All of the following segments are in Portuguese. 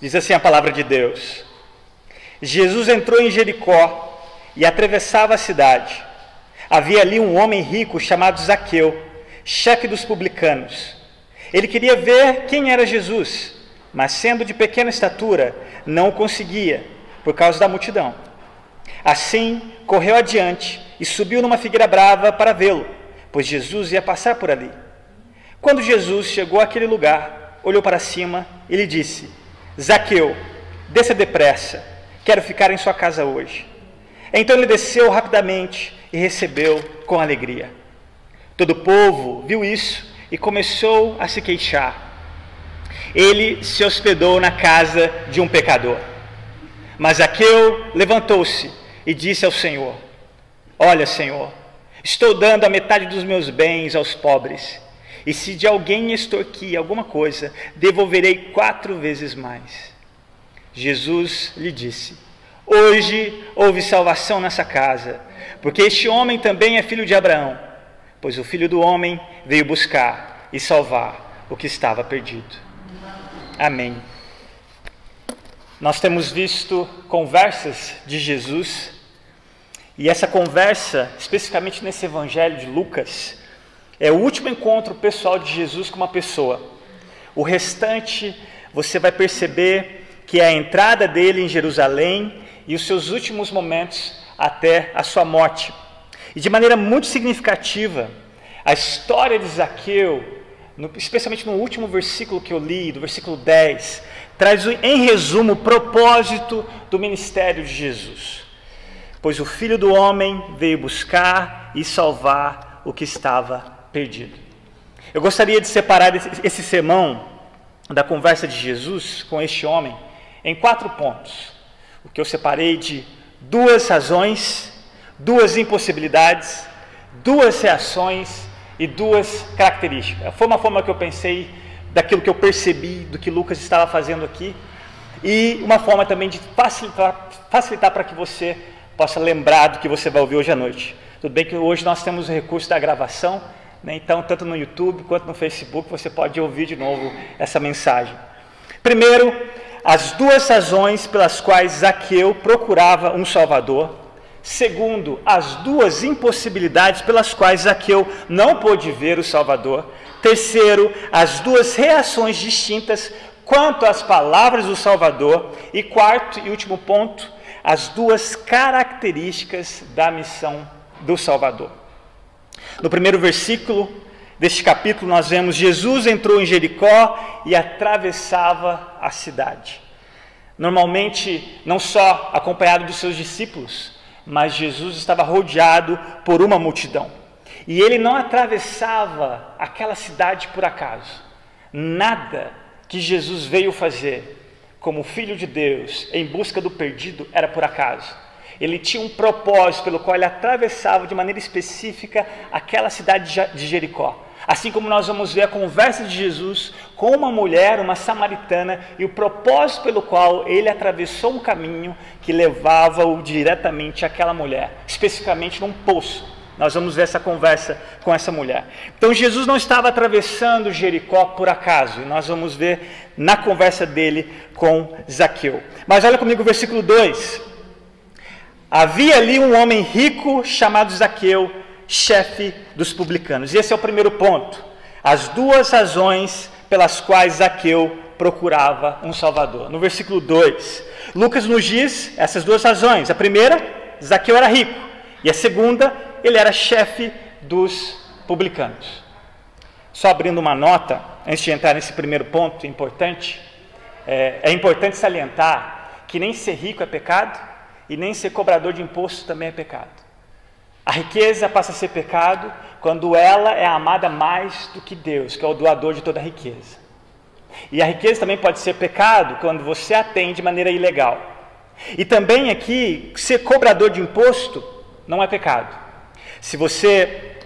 Diz assim a palavra de Deus. Jesus entrou em Jericó e atravessava a cidade. Havia ali um homem rico chamado Zaqueu, chefe dos publicanos. Ele queria ver quem era Jesus, mas sendo de pequena estatura, não o conseguia, por causa da multidão. Assim, correu adiante e subiu numa figueira brava para vê-lo, pois Jesus ia passar por ali. Quando Jesus chegou àquele lugar, olhou para cima e lhe disse: Zaqueu, desça depressa, quero ficar em sua casa hoje. Então ele desceu rapidamente e recebeu com alegria. Todo o povo viu isso e começou a se queixar. Ele se hospedou na casa de um pecador. Mas Zaqueu levantou-se e disse ao Senhor: Olha, Senhor, estou dando a metade dos meus bens aos pobres. E se de alguém extorquir alguma coisa, devolverei quatro vezes mais. Jesus lhe disse: Hoje houve salvação nessa casa, porque este homem também é filho de Abraão, pois o filho do homem veio buscar e salvar o que estava perdido. Amém. Nós temos visto conversas de Jesus, e essa conversa, especificamente nesse evangelho de Lucas, é o último encontro pessoal de Jesus com uma pessoa. O restante você vai perceber que é a entrada dele em Jerusalém e os seus últimos momentos até a sua morte. E de maneira muito significativa, a história de Zaqueu, no, especialmente no último versículo que eu li, do versículo 10, traz em resumo o propósito do ministério de Jesus. Pois o Filho do Homem veio buscar e salvar o que estava perdido. Eu gostaria de separar esse sermão da conversa de Jesus com este homem em quatro pontos. O que eu separei de duas razões, duas impossibilidades, duas reações e duas características. Foi uma forma que eu pensei daquilo que eu percebi do que Lucas estava fazendo aqui e uma forma também de facilitar, para que você possa lembrar do que você vai ouvir hoje à noite. Tudo bem que hoje nós temos o recurso da gravação? Então, tanto no YouTube quanto no Facebook, você pode ouvir de novo essa mensagem. Primeiro, as duas razões pelas quais Zaqueu procurava um Salvador. Segundo, as duas impossibilidades pelas quais Zaqueu não pôde ver o Salvador. Terceiro, as duas reações distintas quanto às palavras do Salvador. E quarto e último ponto, as duas características da missão do Salvador. No primeiro versículo deste capítulo, nós vemos Jesus entrou em Jericó e atravessava a cidade. Normalmente, não só acompanhado dos seus discípulos, mas Jesus estava rodeado por uma multidão. E ele não atravessava aquela cidade por acaso. Nada que Jesus veio fazer como filho de Deus em busca do perdido era por acaso ele tinha um propósito pelo qual ele atravessava de maneira específica aquela cidade de Jericó. Assim como nós vamos ver a conversa de Jesus com uma mulher, uma samaritana, e o propósito pelo qual ele atravessou um caminho que levava-o diretamente àquela mulher, especificamente num poço. Nós vamos ver essa conversa com essa mulher. Então Jesus não estava atravessando Jericó por acaso, e nós vamos ver na conversa dele com Zaqueu. Mas olha comigo o versículo 2. Havia ali um homem rico chamado Zaqueu, chefe dos publicanos. E esse é o primeiro ponto. As duas razões pelas quais Zaqueu procurava um Salvador. No versículo 2, Lucas nos diz essas duas razões. A primeira, Zaqueu era rico. E a segunda, ele era chefe dos publicanos. Só abrindo uma nota, antes de entrar nesse primeiro ponto importante, é, é importante salientar que nem ser rico é pecado e nem ser cobrador de imposto também é pecado. A riqueza passa a ser pecado quando ela é amada mais do que Deus, que é o doador de toda a riqueza. E a riqueza também pode ser pecado quando você a tem de maneira ilegal. E também aqui, ser cobrador de imposto não é pecado. Se você,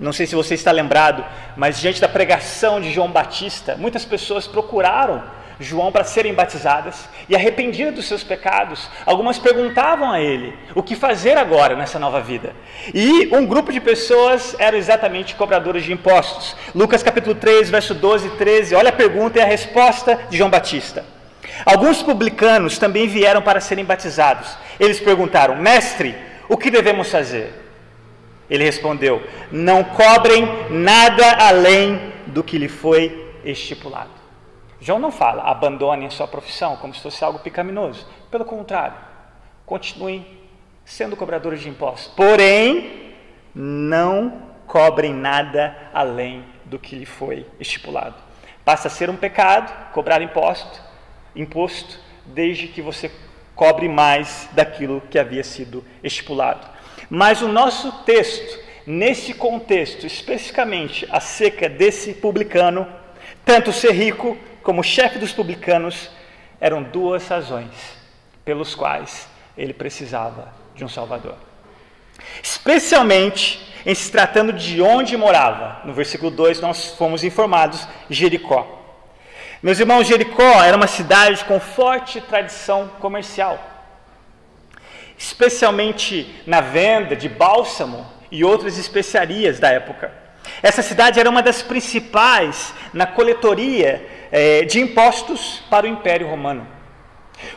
não sei se você está lembrado, mas diante da pregação de João Batista, muitas pessoas procuraram João para serem batizadas e arrependidas dos seus pecados. Algumas perguntavam a ele o que fazer agora nessa nova vida. E um grupo de pessoas eram exatamente cobradores de impostos. Lucas capítulo 3, verso 12 e 13. Olha a pergunta e a resposta de João Batista. Alguns publicanos também vieram para serem batizados. Eles perguntaram: Mestre, o que devemos fazer? Ele respondeu: Não cobrem nada além do que lhe foi estipulado. João não fala, abandonem a sua profissão como se fosse algo pecaminoso. Pelo contrário, continuem sendo cobradores de impostos. Porém, não cobrem nada além do que lhe foi estipulado. Passa a ser um pecado cobrar imposto, imposto, desde que você cobre mais daquilo que havia sido estipulado. Mas o nosso texto, nesse contexto, especificamente acerca desse publicano, tanto ser rico como chefe dos publicanos, eram duas razões pelos quais ele precisava de um Salvador. Especialmente em se tratando de onde morava. No versículo 2 nós fomos informados Jericó. Meus irmãos, Jericó era uma cidade com forte tradição comercial especialmente na venda de bálsamo e outras especiarias da época. Essa cidade era uma das principais na coletoria eh, de impostos para o Império Romano.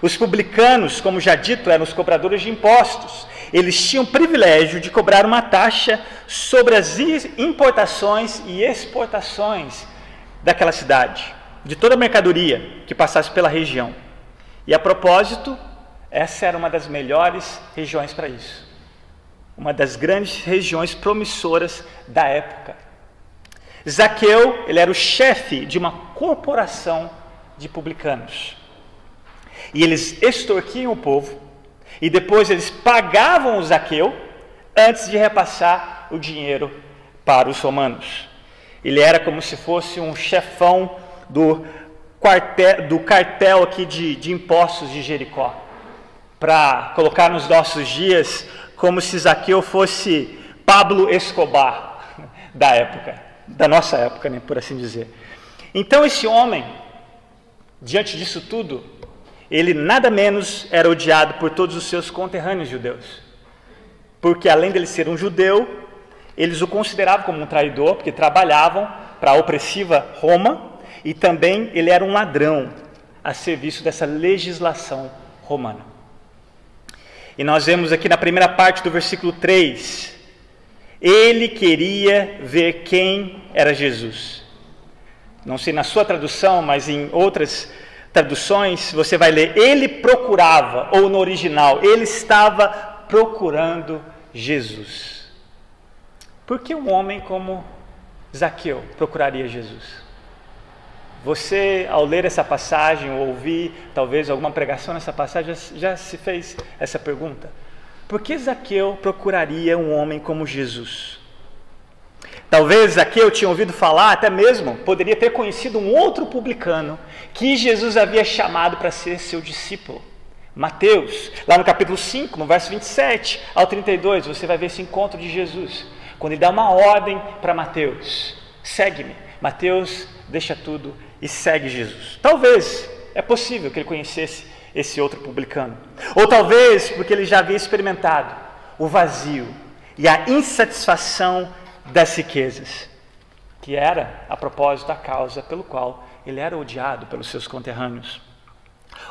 Os publicanos, como já dito, eram os cobradores de impostos. Eles tinham o privilégio de cobrar uma taxa sobre as importações e exportações daquela cidade, de toda a mercadoria que passasse pela região. E a propósito, essa era uma das melhores regiões para isso. Uma das grandes regiões promissoras da época. Zaqueu, ele era o chefe de uma corporação de publicanos. E eles extorquiam o povo e depois eles pagavam o Zaqueu antes de repassar o dinheiro para os romanos. Ele era como se fosse um chefão do, quartel, do cartel aqui de, de impostos de Jericó para colocar nos nossos dias como se Zaqueu fosse Pablo Escobar da época, da nossa época, né, por assim dizer. Então esse homem, diante disso tudo, ele nada menos era odiado por todos os seus conterrâneos judeus. Porque além dele ser um judeu, eles o consideravam como um traidor, porque trabalhavam para a opressiva Roma, e também ele era um ladrão a serviço dessa legislação romana. E nós vemos aqui na primeira parte do versículo 3, ele queria ver quem era Jesus. Não sei na sua tradução, mas em outras traduções você vai ler, ele procurava, ou no original, ele estava procurando Jesus. Por que um homem como Zaqueu procuraria Jesus? Você, ao ler essa passagem, ou ouvir talvez alguma pregação nessa passagem, já, se fez essa pergunta? Por que Zaqueu procuraria um homem como Jesus? Talvez Zaqueu tinha ouvido falar, até mesmo poderia ter conhecido um outro publicano que Jesus havia chamado para ser seu discípulo. Mateus, lá no capítulo 5, no verso 27 ao 32, você vai ver esse encontro de Jesus, quando ele dá uma ordem para Mateus: segue-me. Mateus deixa tudo e segue Jesus. Talvez, é possível que ele conhecesse esse outro publicano. Ou talvez porque ele já havia experimentado o vazio e a insatisfação das riquezas, que era, a propósito, a causa pelo qual ele era odiado pelos seus conterrâneos.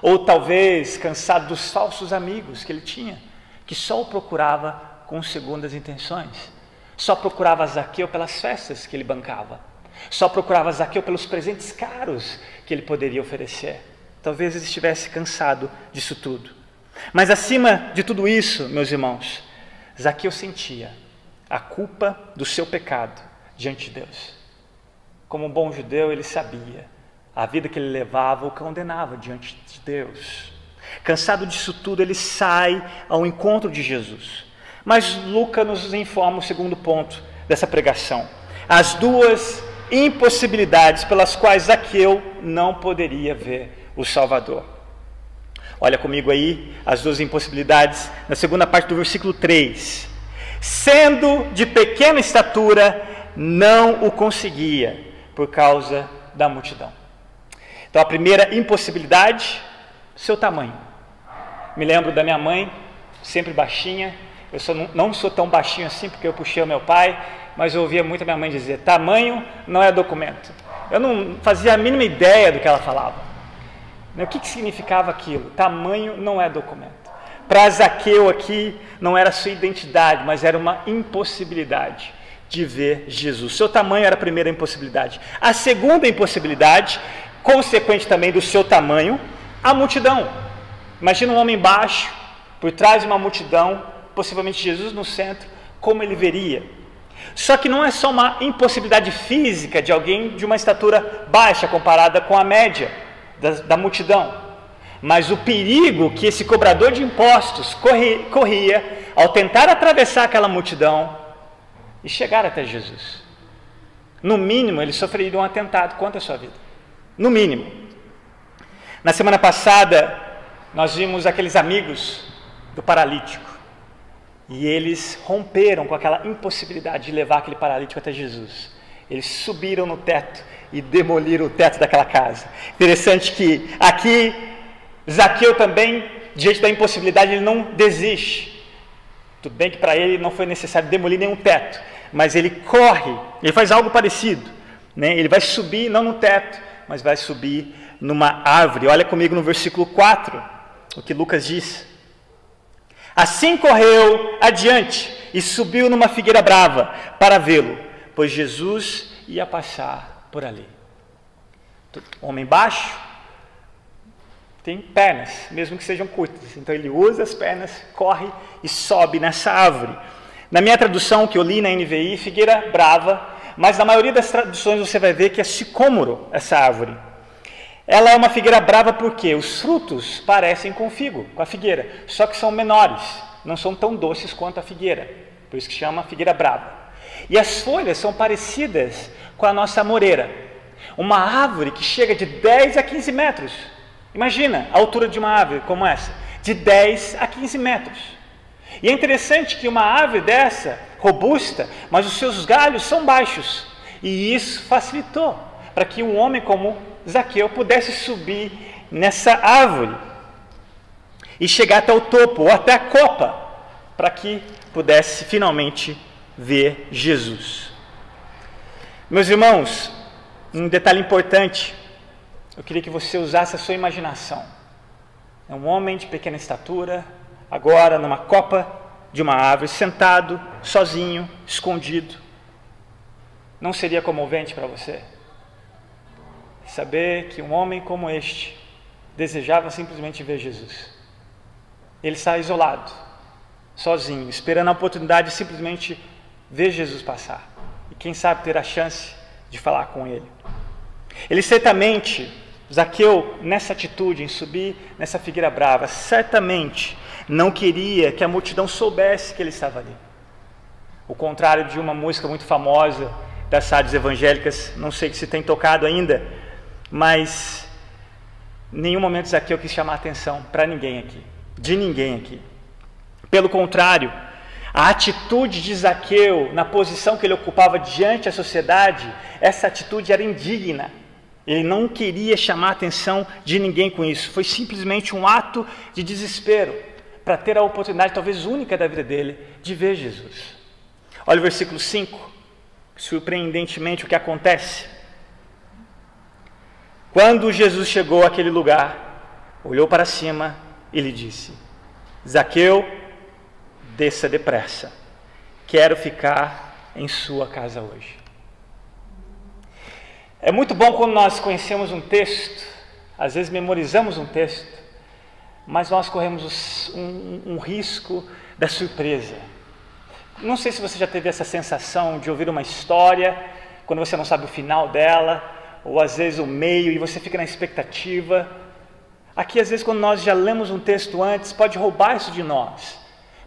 Ou talvez cansado dos falsos amigos que ele tinha, que só o procurava com segundas intenções, só procurava Zaqueu pelas festas que ele bancava só procurava Zaqueu pelos presentes caros que ele poderia oferecer. Talvez ele estivesse cansado disso tudo. Mas acima de tudo isso, meus irmãos, Zaqueu sentia a culpa do seu pecado diante de Deus. Como um bom judeu, ele sabia a vida que ele levava o condenava diante de Deus. Cansado disso tudo, ele sai ao encontro de Jesus. Mas Lucas nos informa o segundo ponto dessa pregação. As duas impossibilidades pelas quais Zaqueu não poderia ver o Salvador. Olha comigo aí as duas impossibilidades na segunda parte do versículo 3. Sendo de pequena estatura, não o conseguia por causa da multidão. Então a primeira impossibilidade, seu tamanho. Me lembro da minha mãe, sempre baixinha. Eu sou, não sou tão baixinho assim porque eu puxei o meu pai, mas eu ouvia muito a minha mãe dizer: tamanho não é documento. Eu não fazia a mínima ideia do que ela falava. O que, que significava aquilo? Tamanho não é documento. Para Zaqueu aqui não era sua identidade, mas era uma impossibilidade de ver Jesus. Seu tamanho era a primeira impossibilidade. A segunda impossibilidade, consequente também do seu tamanho, a multidão. Imagina um homem baixo, por trás de uma multidão, possivelmente Jesus no centro, como ele veria? Só que não é só uma impossibilidade física de alguém de uma estatura baixa comparada com a média da, da multidão, mas o perigo que esse cobrador de impostos corria, corria ao tentar atravessar aquela multidão e chegar até Jesus. No mínimo, ele sofreria um atentado contra a sua vida. No mínimo. Na semana passada, nós vimos aqueles amigos do paralítico. E eles romperam com aquela impossibilidade de levar aquele paralítico até Jesus. Eles subiram no teto e demoliram o teto daquela casa. Interessante que aqui Zaqueu também, diante da impossibilidade, ele não desiste. Tudo bem que para ele não foi necessário demolir nenhum teto, mas ele corre, ele faz algo parecido. Né? Ele vai subir, não no teto, mas vai subir numa árvore. Olha comigo no versículo 4, o que Lucas diz. Assim correu adiante e subiu numa figueira brava para vê-lo, pois Jesus ia passar por ali. Homem baixo tem pernas, mesmo que sejam curtas. Então ele usa as pernas, corre e sobe nessa árvore. Na minha tradução que eu li na NVI, figueira brava, mas na maioria das traduções você vai ver que é sicômoro essa árvore. Ela é uma figueira brava porque os frutos parecem com figo, com a figueira, só que são menores, não são tão doces quanto a figueira, por isso que chama figueira brava. E as folhas são parecidas com a nossa moreira, uma árvore que chega de 10 a 15 metros. Imagina a altura de uma árvore como essa, de 10 a 15 metros. E é interessante que uma árvore dessa, robusta, mas os seus galhos são baixos, e isso facilitou para que um homem como Zaqueu pudesse subir nessa árvore e chegar até o topo ou até a copa, para que pudesse finalmente ver Jesus. Meus irmãos, um detalhe importante, eu queria que você usasse a sua imaginação. É um homem de pequena estatura, agora numa copa de uma árvore, sentado, sozinho, escondido. Não seria comovente para você? Saber que um homem como este desejava simplesmente ver Jesus. Ele está isolado, sozinho, esperando a oportunidade de simplesmente ver Jesus passar. E quem sabe ter a chance de falar com ele. Ele certamente, Zaqueu, nessa atitude, em subir nessa figueira brava, certamente não queria que a multidão soubesse que ele estava ali. O contrário de uma música muito famosa das rádios evangélicas, não sei se tem tocado ainda, mas em nenhum momento Zaqueu quis chamar atenção para ninguém aqui, de ninguém aqui. Pelo contrário, a atitude de Zaqueu, na posição que ele ocupava diante da sociedade, essa atitude era indigna. Ele não queria chamar a atenção de ninguém com isso. Foi simplesmente um ato de desespero para ter a oportunidade, talvez única da vida dele, de ver Jesus. Olha o versículo 5. Surpreendentemente, o que acontece. Quando Jesus chegou àquele lugar, olhou para cima e lhe disse: Zaqueu, desça depressa, quero ficar em sua casa hoje. É muito bom quando nós conhecemos um texto, às vezes memorizamos um texto, mas nós corremos um, um risco da surpresa. Não sei se você já teve essa sensação de ouvir uma história, quando você não sabe o final dela, ou às vezes o meio, e você fica na expectativa. Aqui, às vezes, quando nós já lemos um texto antes, pode roubar isso de nós.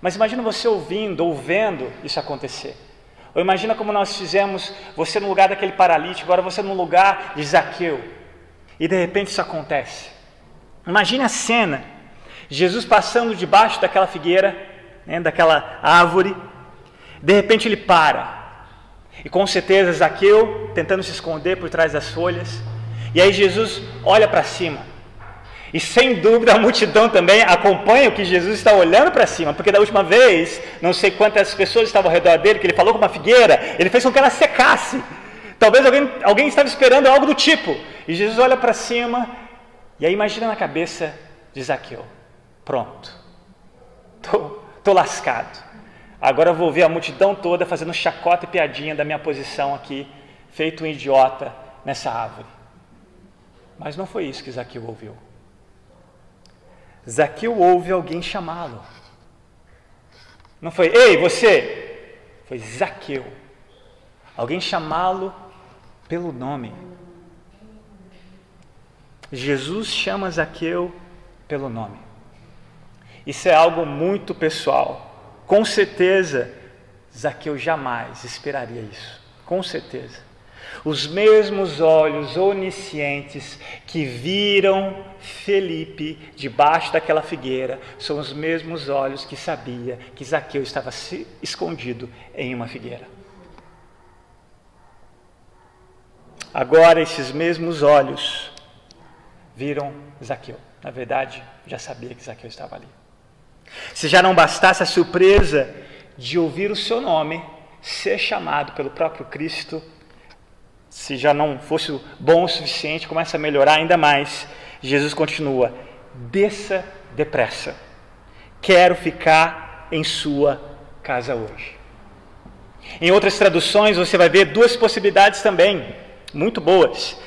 Mas imagina você ouvindo ou vendo isso acontecer. Ou imagina como nós fizemos, você no lugar daquele paralítico, agora você no lugar de Zaqueu. E de repente isso acontece. Imagine a cena: Jesus passando debaixo daquela figueira, né, daquela árvore. De repente ele para. E com certeza Zaqueu tentando se esconder por trás das folhas. E aí Jesus olha para cima. E sem dúvida a multidão também acompanha o que Jesus está olhando para cima, porque da última vez, não sei quantas pessoas estavam ao redor dele, que ele falou com uma figueira, ele fez com que ela secasse. Talvez alguém, alguém estava esperando algo do tipo. E Jesus olha para cima E aí imagina na cabeça de Zaqueu: pronto, tô lascado. Agora eu vou ver a multidão toda fazendo chacota e piadinha da minha posição aqui, feito um idiota nessa árvore. Mas não foi isso que Zaqueu ouviu. Zaqueu ouve alguém chamá-lo. Não foi, ei, você! Foi Zaqueu. Alguém chamá-lo pelo nome. Jesus chama Zaqueu pelo nome. Isso é algo muito pessoal. Com certeza, Zaqueu jamais esperaria isso. Com certeza. Os mesmos olhos oniscientes que viram Felipe debaixo daquela figueira são os mesmos olhos que sabia que Zaqueu estava escondido em uma figueira. Agora, esses mesmos olhos viram Zaqueu. Na verdade, já sabia que Zaqueu estava ali. Se já não bastasse a surpresa de ouvir o seu nome ser chamado pelo próprio Cristo, se já não fosse bom o suficiente, começa a melhorar ainda mais. Jesus continua: desça depressa. Quero ficar em sua casa hoje. Em outras traduções, você vai ver duas possibilidades também, muito boas.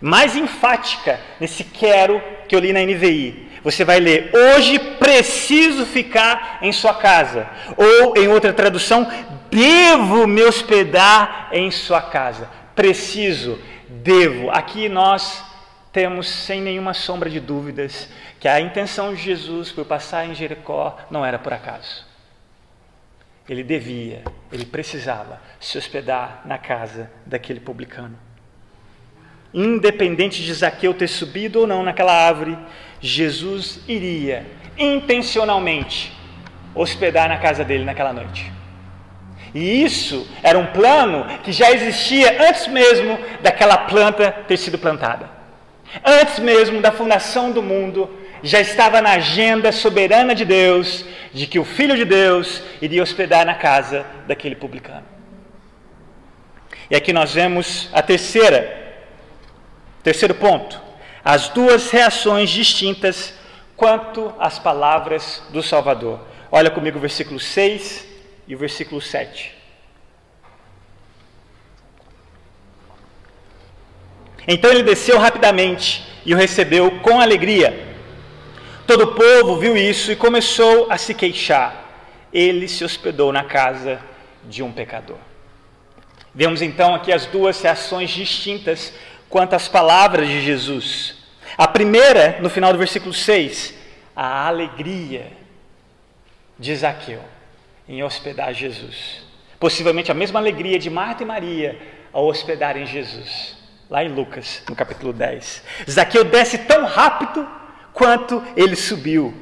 Mais enfática nesse quero que eu li na NVI. Você vai ler: Hoje preciso ficar em sua casa. Ou, em outra tradução, devo me hospedar em sua casa. Preciso, devo. Aqui nós temos, sem nenhuma sombra de dúvidas, que a intenção de Jesus por passar em Jericó não era por acaso. Ele devia, ele precisava se hospedar na casa daquele publicano. Independente de Zaqueu ter subido ou não naquela árvore, Jesus iria intencionalmente hospedar na casa dele naquela noite. E isso era um plano que já existia antes mesmo daquela planta ter sido plantada. Antes mesmo da fundação do mundo, já estava na agenda soberana de Deus de que o Filho de Deus iria hospedar na casa daquele publicano. E aqui nós vemos a terceira, terceiro ponto, as duas reações distintas quanto às palavras do Salvador. Olha comigo o versículo 6 e o versículo 7. Então ele desceu rapidamente e o recebeu com alegria. Todo o povo viu isso e começou a se queixar. Ele se hospedou na casa de um pecador. Vemos então aqui as duas reações distintas quanto às palavras de Jesus. A primeira, no final do versículo 6, a alegria de Zaqueu em hospedar Jesus. Possivelmente a mesma alegria de Marta e Maria ao hospedarem Jesus. Lá em Lucas, no capítulo 10. Zaqueu desce tão rápido quanto ele subiu,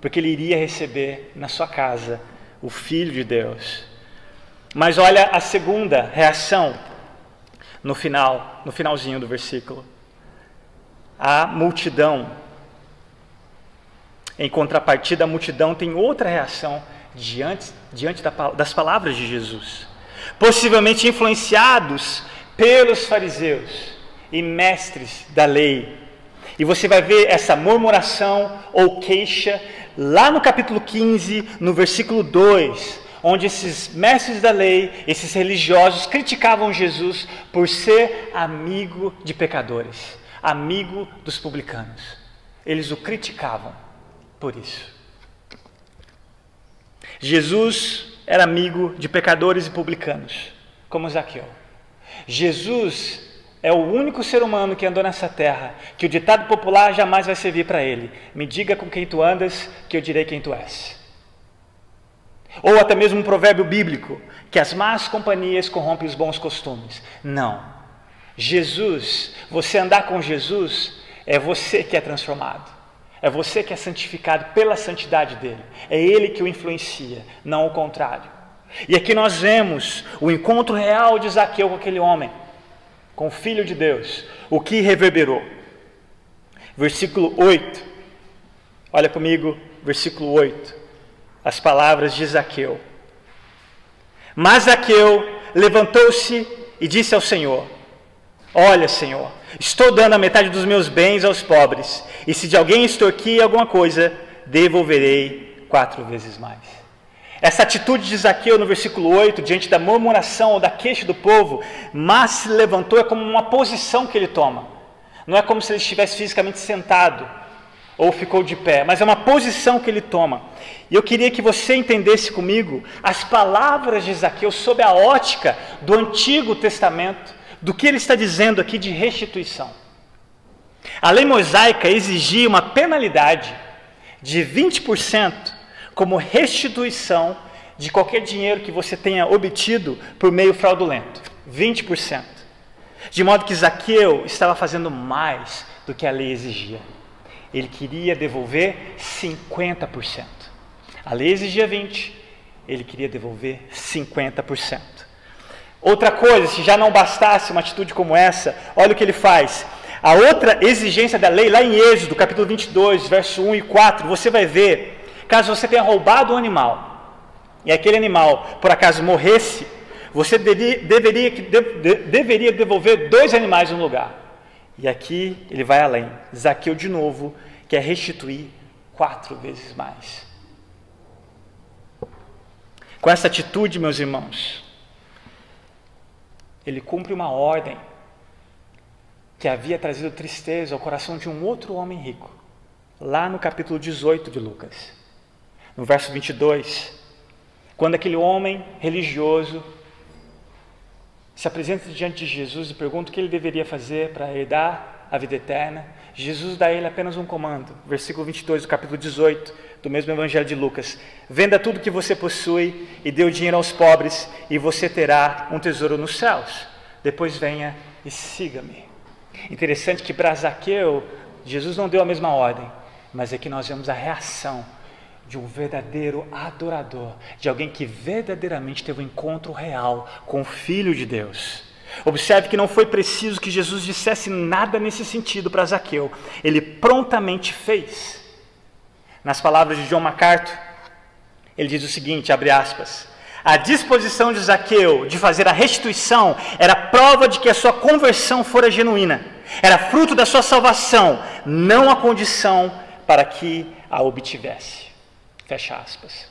porque ele iria receber na sua casa o Filho de Deus. Mas olha a segunda reação no final, no finalzinho do versículo. A multidão. Em contrapartida, a multidão tem outra reação diante, diante das palavras de Jesus. Possivelmente influenciados pelos fariseus e mestres da lei. E você vai ver essa murmuração ou queixa lá no capítulo 15, no versículo 2, onde esses mestres da lei, esses religiosos, criticavam Jesus por ser amigo de pecadores, amigo dos publicanos. Eles o criticavam por isso. Jesus era amigo de pecadores e publicanos, como Zaqueu. Jesus é o único ser humano que andou nessa terra que o ditado popular jamais vai servir para ele. Me diga com quem tu andas, que eu direi quem tu és. Ou até mesmo um provérbio bíblico, que as más companhias corrompem os bons costumes. Não. Jesus, você andar com Jesus, é você que é transformado. É você que é santificado pela santidade dele. É ele que o influencia, não o contrário. E aqui nós vemos o encontro real de Zaqueu com aquele homem, com o Filho de Deus, o que reverberou. Versículo 8. Olha comigo, versículo 8. As palavras de Zaqueu. Mas Zaqueu levantou-se e disse ao Senhor: Olha, Senhor, Estou dando a metade dos meus bens aos pobres, e se de alguém extorquir alguma coisa, devolverei quatro vezes mais. Essa atitude de Zaqueu no versículo 8, diante da murmuração ou da queixa do povo, mas se levantou é como uma posição que ele toma. Não é como se ele estivesse fisicamente sentado ou ficou de pé, mas é uma posição que ele toma. E eu queria que você entendesse comigo as palavras de Zaqueu sob a ótica do Antigo Testamento, do que ele está dizendo aqui de restituição. A lei mosaica exigia uma penalidade de 20% como restituição de qualquer dinheiro que você tenha obtido por meio fraudulento. 20%. De modo que Zaqueu estava fazendo mais do que a lei exigia. Ele queria devolver 50%. A lei exigia 20%, ele queria devolver 50%. Outra coisa, se já não bastasse uma atitude como essa, olha o que ele faz. A outra exigência da lei, lá em Êxodo, capítulo 22, verso 1 e 4, você vai ver, caso você tenha roubado um animal, e aquele animal por acaso morresse, você deveria, deveria, de, deveria devolver dois animais no lugar. E aqui ele vai além. Zaqueu de novo quer restituir quatro vezes mais. Com essa atitude, meus irmãos, ele cumpre uma ordem que havia trazido tristeza ao coração de um outro homem rico, lá no capítulo 18 de Lucas. No verso 22, quando aquele homem religioso se apresenta diante de Jesus e pergunta o que ele deveria fazer para herdar a vida eterna, Jesus dá a ele apenas um comando. Versículo 22 do capítulo 18 do mesmo Evangelho de Lucas: Venda tudo que você possui e dê o dinheiro aos pobres, e você terá um tesouro nos céus. Depois venha e siga-me. Interessante que para Zaqueu, Jesus não deu a mesma ordem, mas é que nós vemos a reação de um verdadeiro adorador, de alguém que verdadeiramente teve um encontro real com o Filho de Deus. Observe que não foi preciso que Jesus dissesse nada nesse sentido para Zaqueu, ele prontamente fez. Nas palavras de John MacArthur, ele diz o seguinte: abre aspas. A disposição de Zaqueu de fazer a restituição era prova de que a sua conversão fora genuína, era fruto da sua salvação, não a condição para que a obtivesse. Fecha aspas.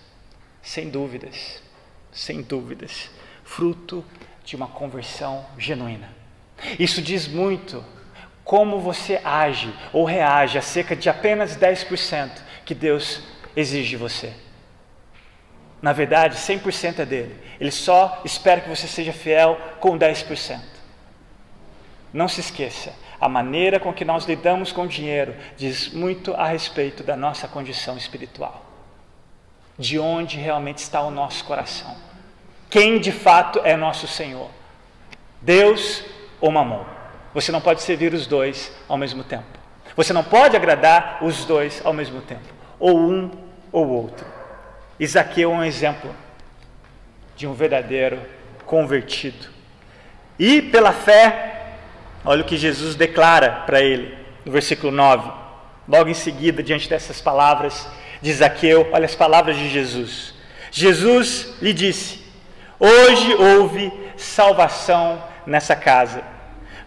Sem dúvidas, sem dúvidas, fruto de uma conversão genuína. Isso diz muito como você age ou reage a cerca de apenas 10% que Deus exige de você. Na verdade, 100% é dele. Ele só espera que você seja fiel com 10%. Não se esqueça, a maneira com que nós lidamos com o dinheiro diz muito a respeito da nossa condição espiritual de onde realmente está o nosso coração. Quem de fato é nosso Senhor? Deus ou Mamon? Você não pode servir os dois ao mesmo tempo. Você não pode agradar os dois ao mesmo tempo. Ou um ou outro. Isaqueu é um exemplo de um verdadeiro convertido. E pela fé, olha o que Jesus declara para ele, no versículo 9. Logo em seguida, diante dessas palavras, de Zaqueu, olha as palavras de Jesus. Jesus lhe disse: Hoje houve salvação nessa casa,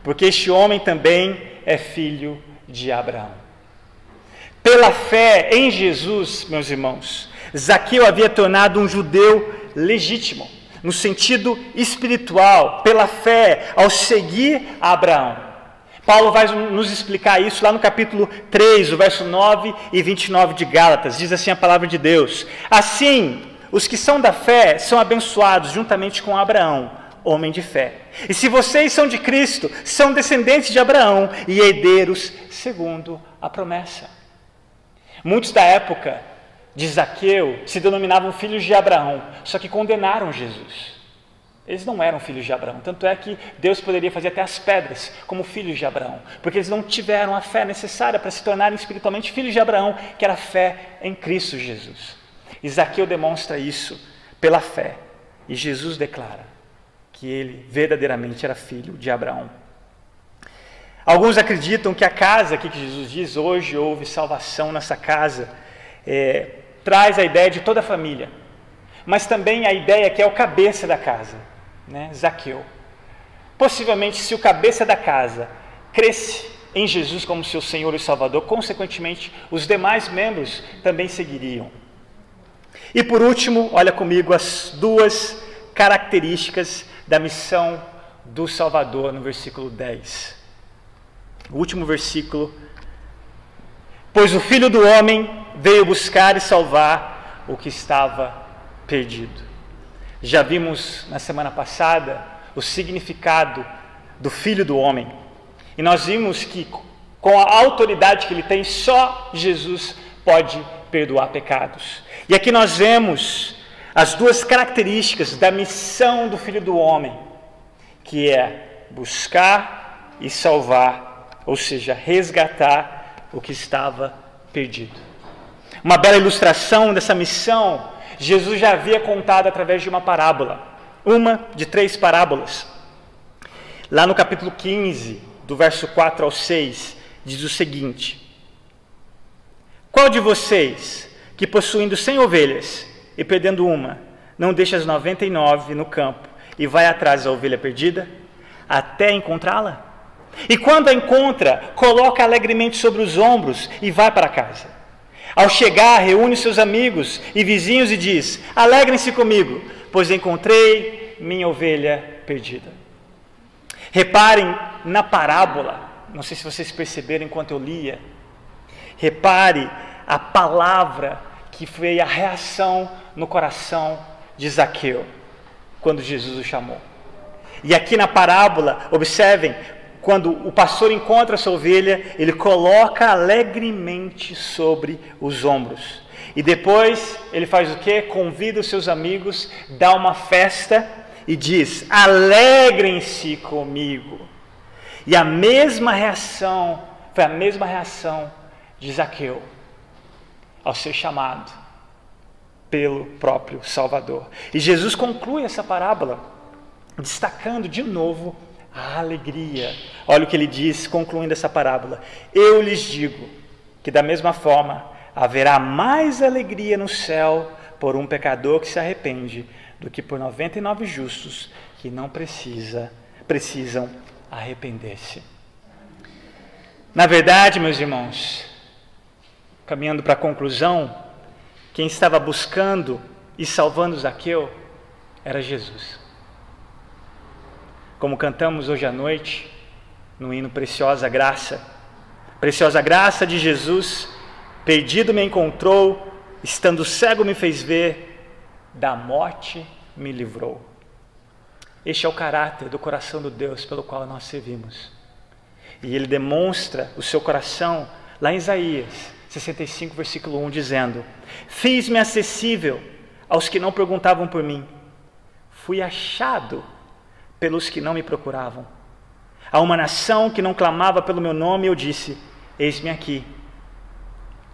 porque este homem também é filho de Abraão. Pela fé em Jesus, meus irmãos, Zaqueu havia tornado um judeu legítimo, no sentido espiritual, pela fé, ao seguir Abraão. Paulo vai nos explicar isso lá no capítulo 3, o verso 9 e 29 de Gálatas. Diz assim a palavra de Deus: Assim, os que são da fé são abençoados juntamente com Abraão, homem de fé. E se vocês são de Cristo, são descendentes de Abraão e herdeiros segundo a promessa. Muitos da época de Zaqueu se denominavam filhos de Abraão, só que condenaram Jesus. Eles não eram filhos de Abraão. Tanto é que Deus poderia fazer até as pedras como filhos de Abraão, porque eles não tiveram a fé necessária para se tornarem espiritualmente filhos de Abraão, que era a fé em Cristo Jesus. Isaqueu demonstra isso pela fé, e Jesus declara que ele verdadeiramente era filho de Abraão. Alguns acreditam que a casa aqui que Jesus diz, hoje houve salvação nessa casa, é, traz a ideia de toda a família, mas também a ideia que é o cabeça da casa né, Zaqueu. Possivelmente, se o cabeça da casa cresce em Jesus como seu Senhor e Salvador, consequentemente, os demais membros também seguiriam. E por último, olha comigo as duas características da missão do Salvador no versículo 10. O último versículo. Pois o Filho do Homem veio buscar e salvar o que estava perdido. Já vimos na semana passada o significado do Filho do Homem. E nós vimos que, com a autoridade que ele tem, só Jesus pode perdoar pecados. E aqui nós vemos as duas características da missão do Filho do Homem, que é buscar e salvar, ou seja, resgatar o que estava perdido. Uma bela ilustração dessa missão, Jesus já havia contado através de uma parábola, uma de três parábolas. Lá no capítulo 15, do verso 4 ao 6, diz o seguinte: Qual de vocês, que possuindo cem ovelhas e perdendo uma, não deixa as 99 no campo e vai atrás da ovelha perdida, até encontrá-la? E quando a encontra, coloca alegremente sobre os ombros e vai para casa. Ao chegar, reúne seus amigos e vizinhos e diz: Alegrem-se comigo, pois encontrei minha ovelha perdida. Reparem na parábola, não sei se vocês perceberam enquanto eu lia. Repare a palavra que foi a reação no coração de Zaqueu quando Jesus o chamou. E aqui na parábola, observem, quando o pastor encontra a sua ovelha, ele coloca alegremente sobre os ombros. E depois ele faz o que? Convida os seus amigos, dá uma festa e diz: Alegrem-se comigo. E a mesma reação, foi a mesma reação de Zaqueu ao ser chamado pelo próprio Salvador. E Jesus conclui essa parábola destacando de novo a alegria. Olha o que ele diz, concluindo essa parábola: Eu lhes digo que, da mesma forma, haverá mais alegria no céu por um pecador que se arrepende do que por 99 justos que não precisa, precisam arrepender-se. Na verdade, meus irmãos, caminhando para a conclusão, quem estava buscando e salvando Zaqueu era Jesus. Como cantamos hoje à noite, no hino Preciosa Graça. Preciosa graça de Jesus, perdido me encontrou, estando cego me fez ver, da morte me livrou. Este é o caráter do coração do Deus pelo qual nós servimos. E ele demonstra o seu coração lá em Isaías 65, versículo 1, dizendo: Fiz-me acessível aos que não perguntavam por mim, fui achado pelos que não me procuravam. A uma nação que não clamava pelo meu nome, eu disse: Eis-me aqui,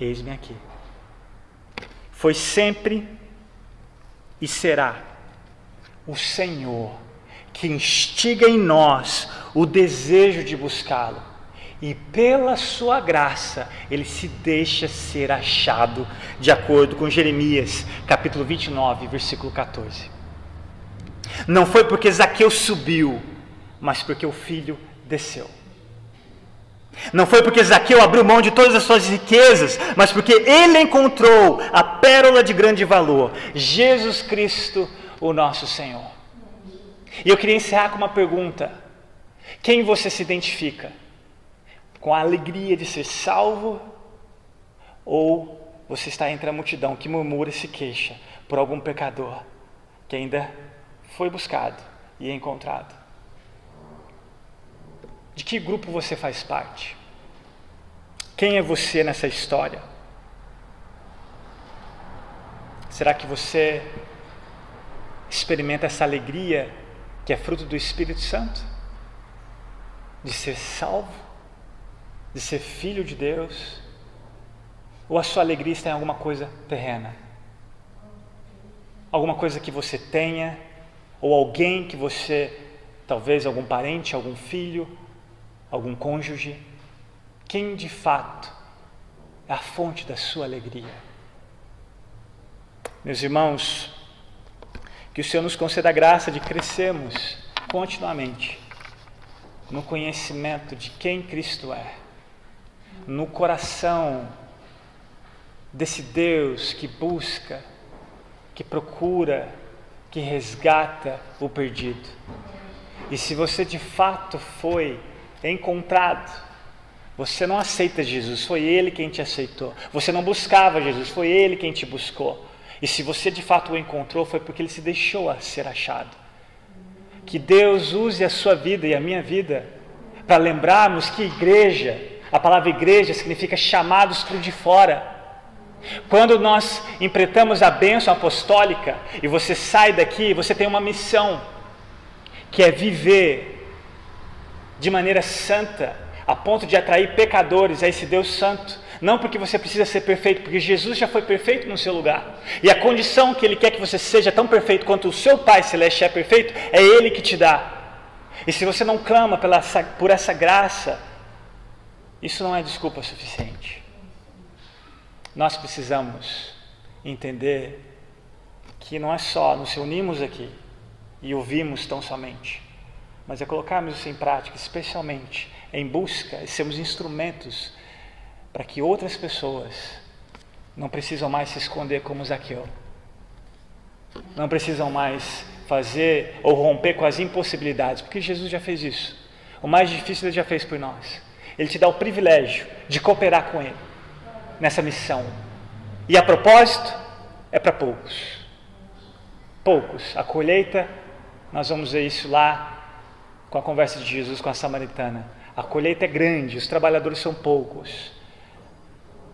eis-me aqui. Foi sempre e será o Senhor que instiga em nós o desejo de buscá-lo. E pela sua graça, ele se deixa ser achado, de acordo com Jeremias, capítulo 29, versículo 14. Não foi porque Zaqueu subiu, mas porque o filho desceu. Não foi porque Zaqueu abriu mão de todas as suas riquezas, mas porque ele encontrou a pérola de grande valor, Jesus Cristo, o nosso Senhor. E eu queria encerrar com uma pergunta: quem você se identifica? Com a alegria de ser salvo? Ou você está entre a multidão que murmura e se queixa por algum pecador que ainda foi buscado e encontrado? De que grupo você faz parte? Quem é você nessa história? Será que você experimenta essa alegria que é fruto do Espírito Santo? De ser salvo? De ser filho de Deus? Ou a sua alegria está em alguma coisa terrena? Alguma coisa que você tenha? Ou alguém que você, talvez algum parente, algum filho, algum cônjuge, quem de fato é a fonte da sua alegria. Meus irmãos, que o Senhor nos conceda a graça de crescermos continuamente no conhecimento de quem Cristo é, no coração desse Deus que busca, que procura, que resgata o perdido. E se você de fato foi encontrado, você não aceita Jesus, foi Ele quem te aceitou. Você não buscava Jesus, foi Ele quem te buscou. E se você de fato o encontrou, foi porque Ele se deixou a ser achado. Que Deus use a sua vida e a minha vida para lembrarmos que igreja, a palavra igreja significa chamados para o de fora. Quando nós empretamos a bênção apostólica e você sai daqui, você tem uma missão, que é viver de maneira santa, a ponto de atrair pecadores a esse Deus santo. Não porque você precisa ser perfeito, porque Jesus já foi perfeito no seu lugar. E a condição que Ele quer que você seja tão perfeito quanto o seu Pai Celeste é perfeito, é Ele que te dá. E se você não clama pela, por essa graça, isso não é desculpa suficiente. Nós precisamos entender que não é só nos reunimos aqui e ouvimos tão somente, mas é colocarmos isso em prática, especialmente em busca e sermos instrumentos para que outras pessoas não precisam mais se esconder como Zaqueu, não precisam mais fazer ou romper com as impossibilidades, porque Jesus já fez isso. O mais difícil ele já fez por nós. Ele te dá o privilégio de cooperar com Ele nessa missão. E a propósito, é para poucos. Poucos. A colheita, nós vamos ver isso lá com a conversa de Jesus com a samaritana. A colheita é grande, os trabalhadores são poucos.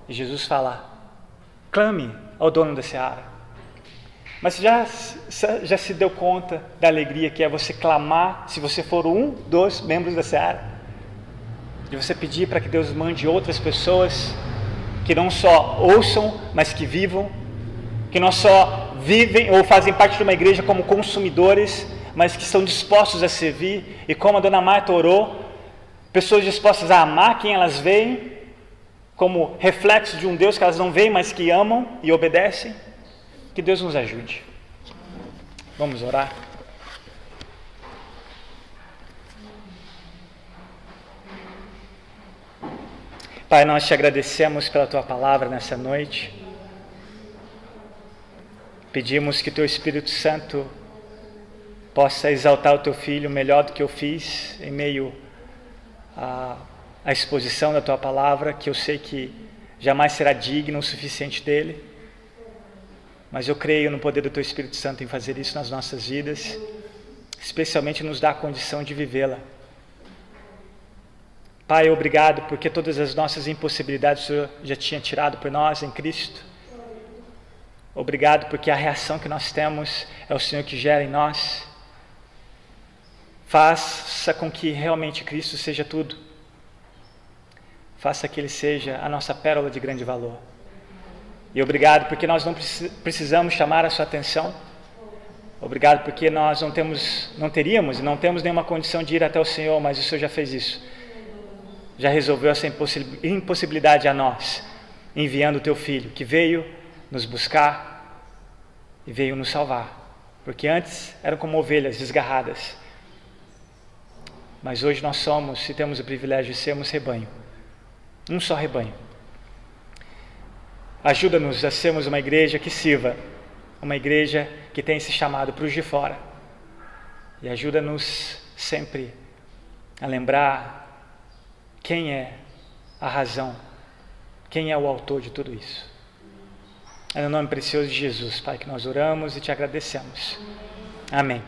E Jesus fala: clame ao dono da seara. Mas já, já se deu conta da alegria que é você clamar, se você for um dos membros da seara? De você pedir para que Deus mande outras pessoas que não só ouçam, mas que vivam, que não só vivem ou fazem parte de uma igreja como consumidores, mas que estão dispostos a servir, e como a dona Marta orou, pessoas dispostas a amar quem elas veem, como reflexo de um Deus que elas não veem, mas que amam e obedecem. Que Deus nos ajude. Vamos orar. Pai, nós te agradecemos pela tua palavra nessa noite. Pedimos que teu Espírito Santo possa exaltar o teu filho melhor do que eu fiz em meio à, à exposição da tua palavra, que eu sei que jamais será digno o suficiente dele. Mas eu creio no poder do teu Espírito Santo em fazer isso nas nossas vidas, especialmente nos dar a condição de vivê-la. Pai, obrigado porque todas as nossas impossibilidades o Senhor já tinha tirado por nós em Cristo. Obrigado porque a reação que nós temos é o Senhor que gera em nós. Faça com que realmente Cristo seja tudo. Faça que Ele seja a nossa pérola de grande valor. E obrigado porque nós não precisamos chamar a sua atenção. Obrigado porque nós não temos, não teríamos e não temos nenhuma condição de ir até o Senhor, mas o Senhor já fez isso já resolveu essa impossibilidade a nós, enviando o teu filho, que veio nos buscar e veio nos salvar. Porque antes eram como ovelhas desgarradas. Mas hoje nós somos e temos o privilégio de sermos rebanho. Um só rebanho. Ajuda-nos a sermos uma igreja que sirva, uma igreja que tem esse chamado para os de fora. E ajuda-nos sempre a lembrar quem é a razão? Quem é o autor de tudo isso? É no nome precioso de Jesus, Pai, que nós oramos e te agradecemos. Amém.